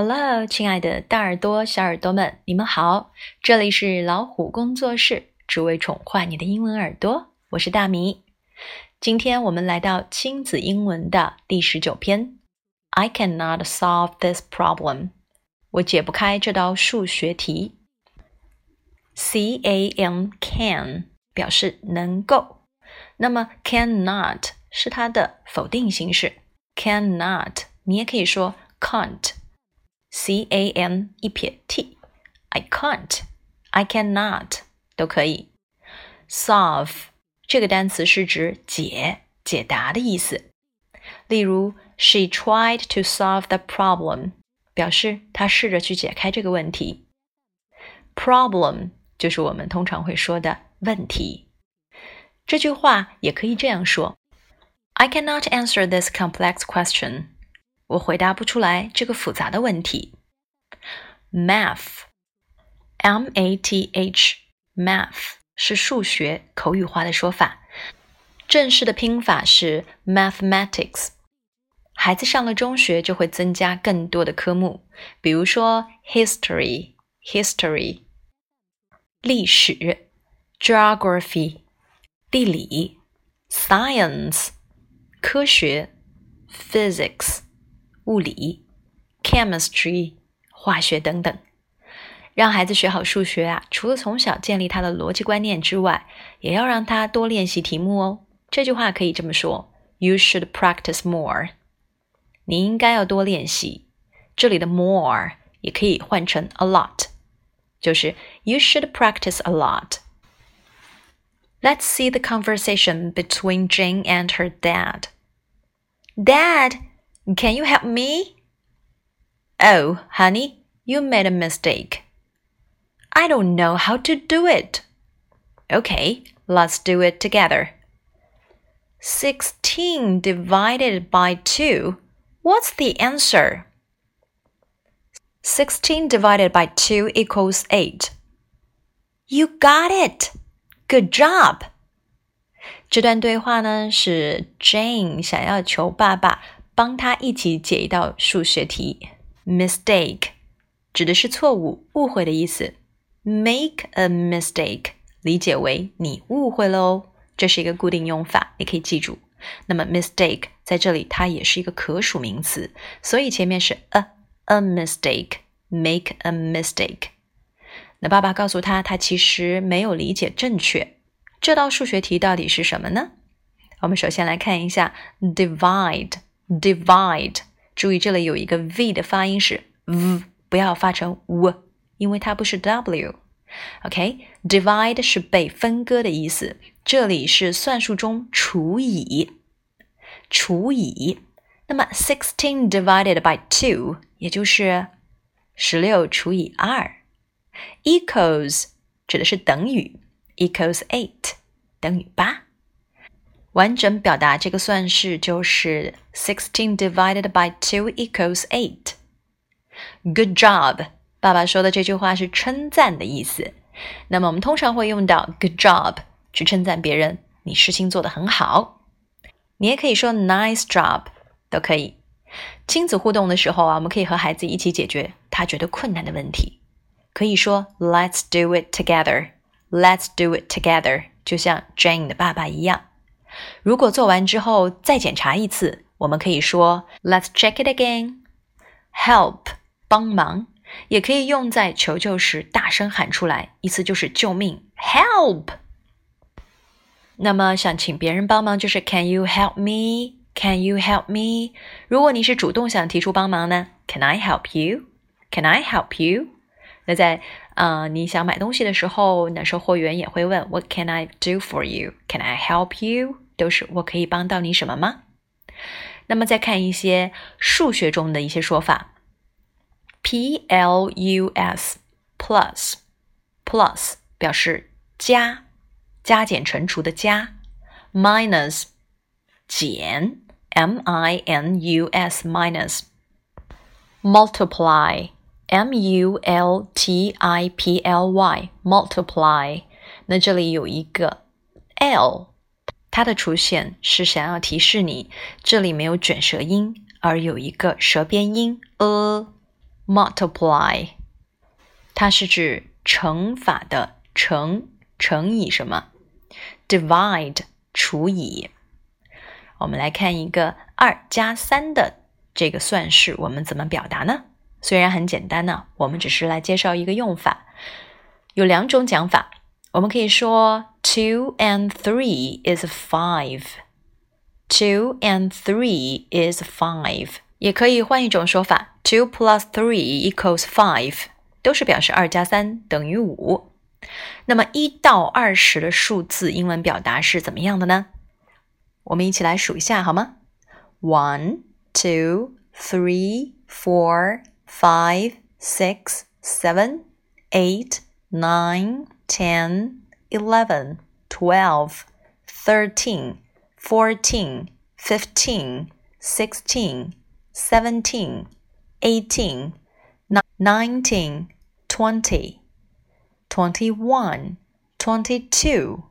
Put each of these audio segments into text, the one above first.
好了亲爱的大耳朵、小耳朵们，你们好！这里是老虎工作室，只为宠坏你的英文耳朵。我是大米。今天我们来到亲子英文的第十九篇。I cannot solve this problem。我解不开这道数学题。C A N can 表示能够，那么 cannot 是它的否定形式。cannot 你也可以说 can't。c a n 一撇 t，I can't，I cannot 都可以。solve 这个单词是指解、解答的意思。例如，She tried to solve the problem，表示她试着去解开这个问题。problem 就是我们通常会说的问题。这句话也可以这样说：I cannot answer this complex question。 我回答不出来这个复杂的问题。Math，M A T H，Math 是数学口语化的说法，正式的拼法是 Mathematics。孩子上了中学就会增加更多的科目，比如说 History，History，历史；Geography，地理；Science，科学；Physics。物理、chemistry、化学等等，让孩子学好数学啊，除了从小建立他的逻辑观念之外，也要让他多练习题目哦。这句话可以这么说：You should practice more。你应该要多练习。这里的 more 也可以换成 a lot，就是 You should practice a lot。Let's see the conversation between Jane and her dad. Dad. Can you help me? Oh, honey, you made a mistake. I don't know how to do it. Okay, let's do it together. 16 divided by 2. What's the answer? 16 divided by 2 equals 8. You got it! Good job! 这段对话呢，是 Jane 想要求爸爸 帮他一起解一道数学题。Mistake 指的是错误、误会的意思。Make a mistake 理解为你误会了哦，这是一个固定用法，你可以记住。那么 mistake 在这里它也是一个可数名词，所以前面是 a a mistake，make a mistake。那爸爸告诉他，他其实没有理解正确。这道数学题到底是什么呢？我们首先来看一下 divide。divide，注意这里有一个 v 的发音是 v，不要发成 w，因为它不是 w。OK，divide 是被分割的意思，这里是算术中除以，除以。那么 sixteen divided by two，也就是十六除以二，equals 指的是等于，equals eight 等于八。完整表达这个算式就是 sixteen divided by two equals eight. Good job，爸爸说的这句话是称赞的意思。那么我们通常会用到 good job 去称赞别人，你事情做得很好。你也可以说 nice job，都可以。亲子互动的时候啊，我们可以和孩子一起解决他觉得困难的问题。可以说 Let's do it together. Let's do it together，就像 Jane 的爸爸一样。如果做完之后再检查一次，我们可以说 "Let's check it again." Help 帮忙，也可以用在求救时大声喊出来，意思就是救命，Help。那么想请别人帮忙就是 Can you help me? Can you help me? 如果你是主动想提出帮忙呢，Can I help you? Can I help you? 那在啊，你想买东西的时候，那售货员也会问 What can I do for you? Can I help you? 都是我可以帮到你什么吗？那么再看一些数学中的一些说法，P L U S plus plus 表示加加减乘除的加，minus 减 M I N U S minus multiply。M U L T I P L Y multiply，那这里有一个 L，它的出现是想要提示你这里没有卷舌音，而有一个舌边音 a。multiply，它是指乘法的乘，乘以什么？divide，除以。我们来看一个二加三的这个算式，我们怎么表达呢？虽然很简单呢，我们只是来介绍一个用法。有两种讲法，我们可以说 two and three is five。two and three is five。也可以换一种说法，two plus three equals five，都是表示二加三等于五。那么一到二十的数字英文表达是怎么样的呢？我们一起来数一下好吗？One, two, three, four, five, six, seven, eight, nine. ten, eleven, twelve, thirteen. fourteen, fifteen, sixteen, seventeen, eighteen, nineteen, twenty, twenty-one, twenty-two.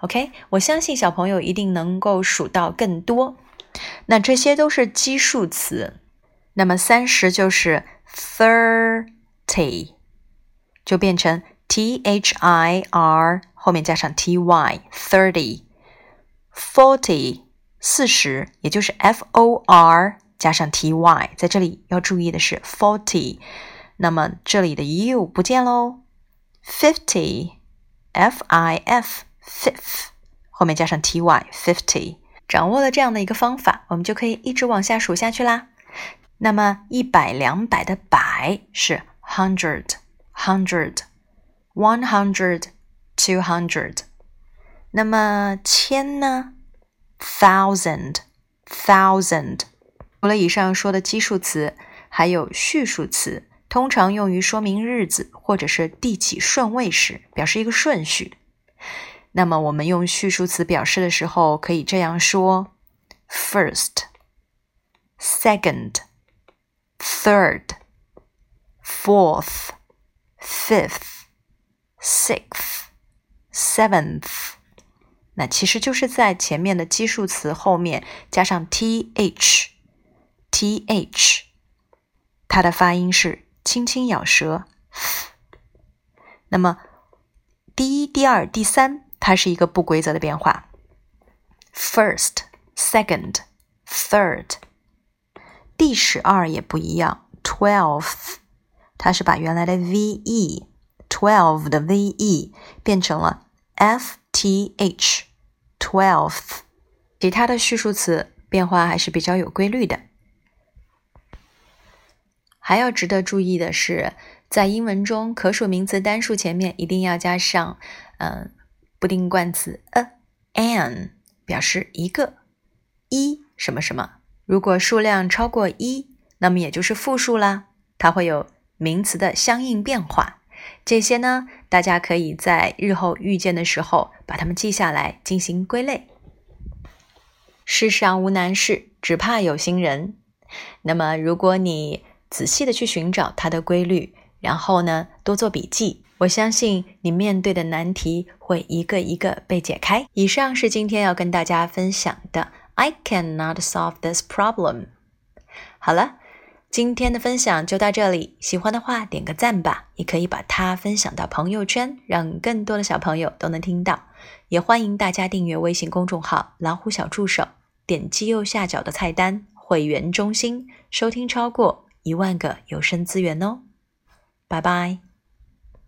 OK，我相信小朋友一定能够数到更多。那这些都是基数词。那么三十就是 thirty，就变成 t h i r 后面加上 t y thirty。Forty 四十，也就是 F O R 加上 T Y，在这里要注意的是 forty，那么这里的 U 不见喽。Fifty F I F fifth 后面加上 T Y fifty，掌握了这样的一个方法，我们就可以一直往下数下去啦。那么一百两百的百是 hundred hundred one hundred two hundred。那么千呢？thousand，thousand。除了以上说的基数词，还有序数词，通常用于说明日子或者是递起顺位时，表示一个顺序。那么我们用序数词表示的时候，可以这样说：first, second, third, fourth, fifth sixth seventh 那其实就是在前面的基数词后面加上 THTH 它的发音是轻轻咬舌。那么第一、第二、第三，它是一个不规则的变化。first second third 第十二也不一样，twelfth 它是把原来的 V E。Twelve 的 ve 变成了 f。th twelfth，其他的序数词变化还是比较有规律的。还要值得注意的是，在英文中，可数名词单数前面一定要加上嗯不定冠词 a an，表示一个一什么什么。如果数量超过一，那么也就是复数啦，它会有名词的相应变化。这些呢，大家可以在日后遇见的时候把它们记下来进行归类。世上无难事，只怕有心人。那么，如果你仔细的去寻找它的规律，然后呢多做笔记，我相信你面对的难题会一个一个被解开。以上是今天要跟大家分享的。I cannot solve this problem。好了。今天的分享就到这里，喜欢的话点个赞吧，也可以把它分享到朋友圈，让更多的小朋友都能听到。也欢迎大家订阅微信公众号“老虎小助手”，点击右下角的菜单“会员中心”，收听超过一万个有声资源哦。拜拜。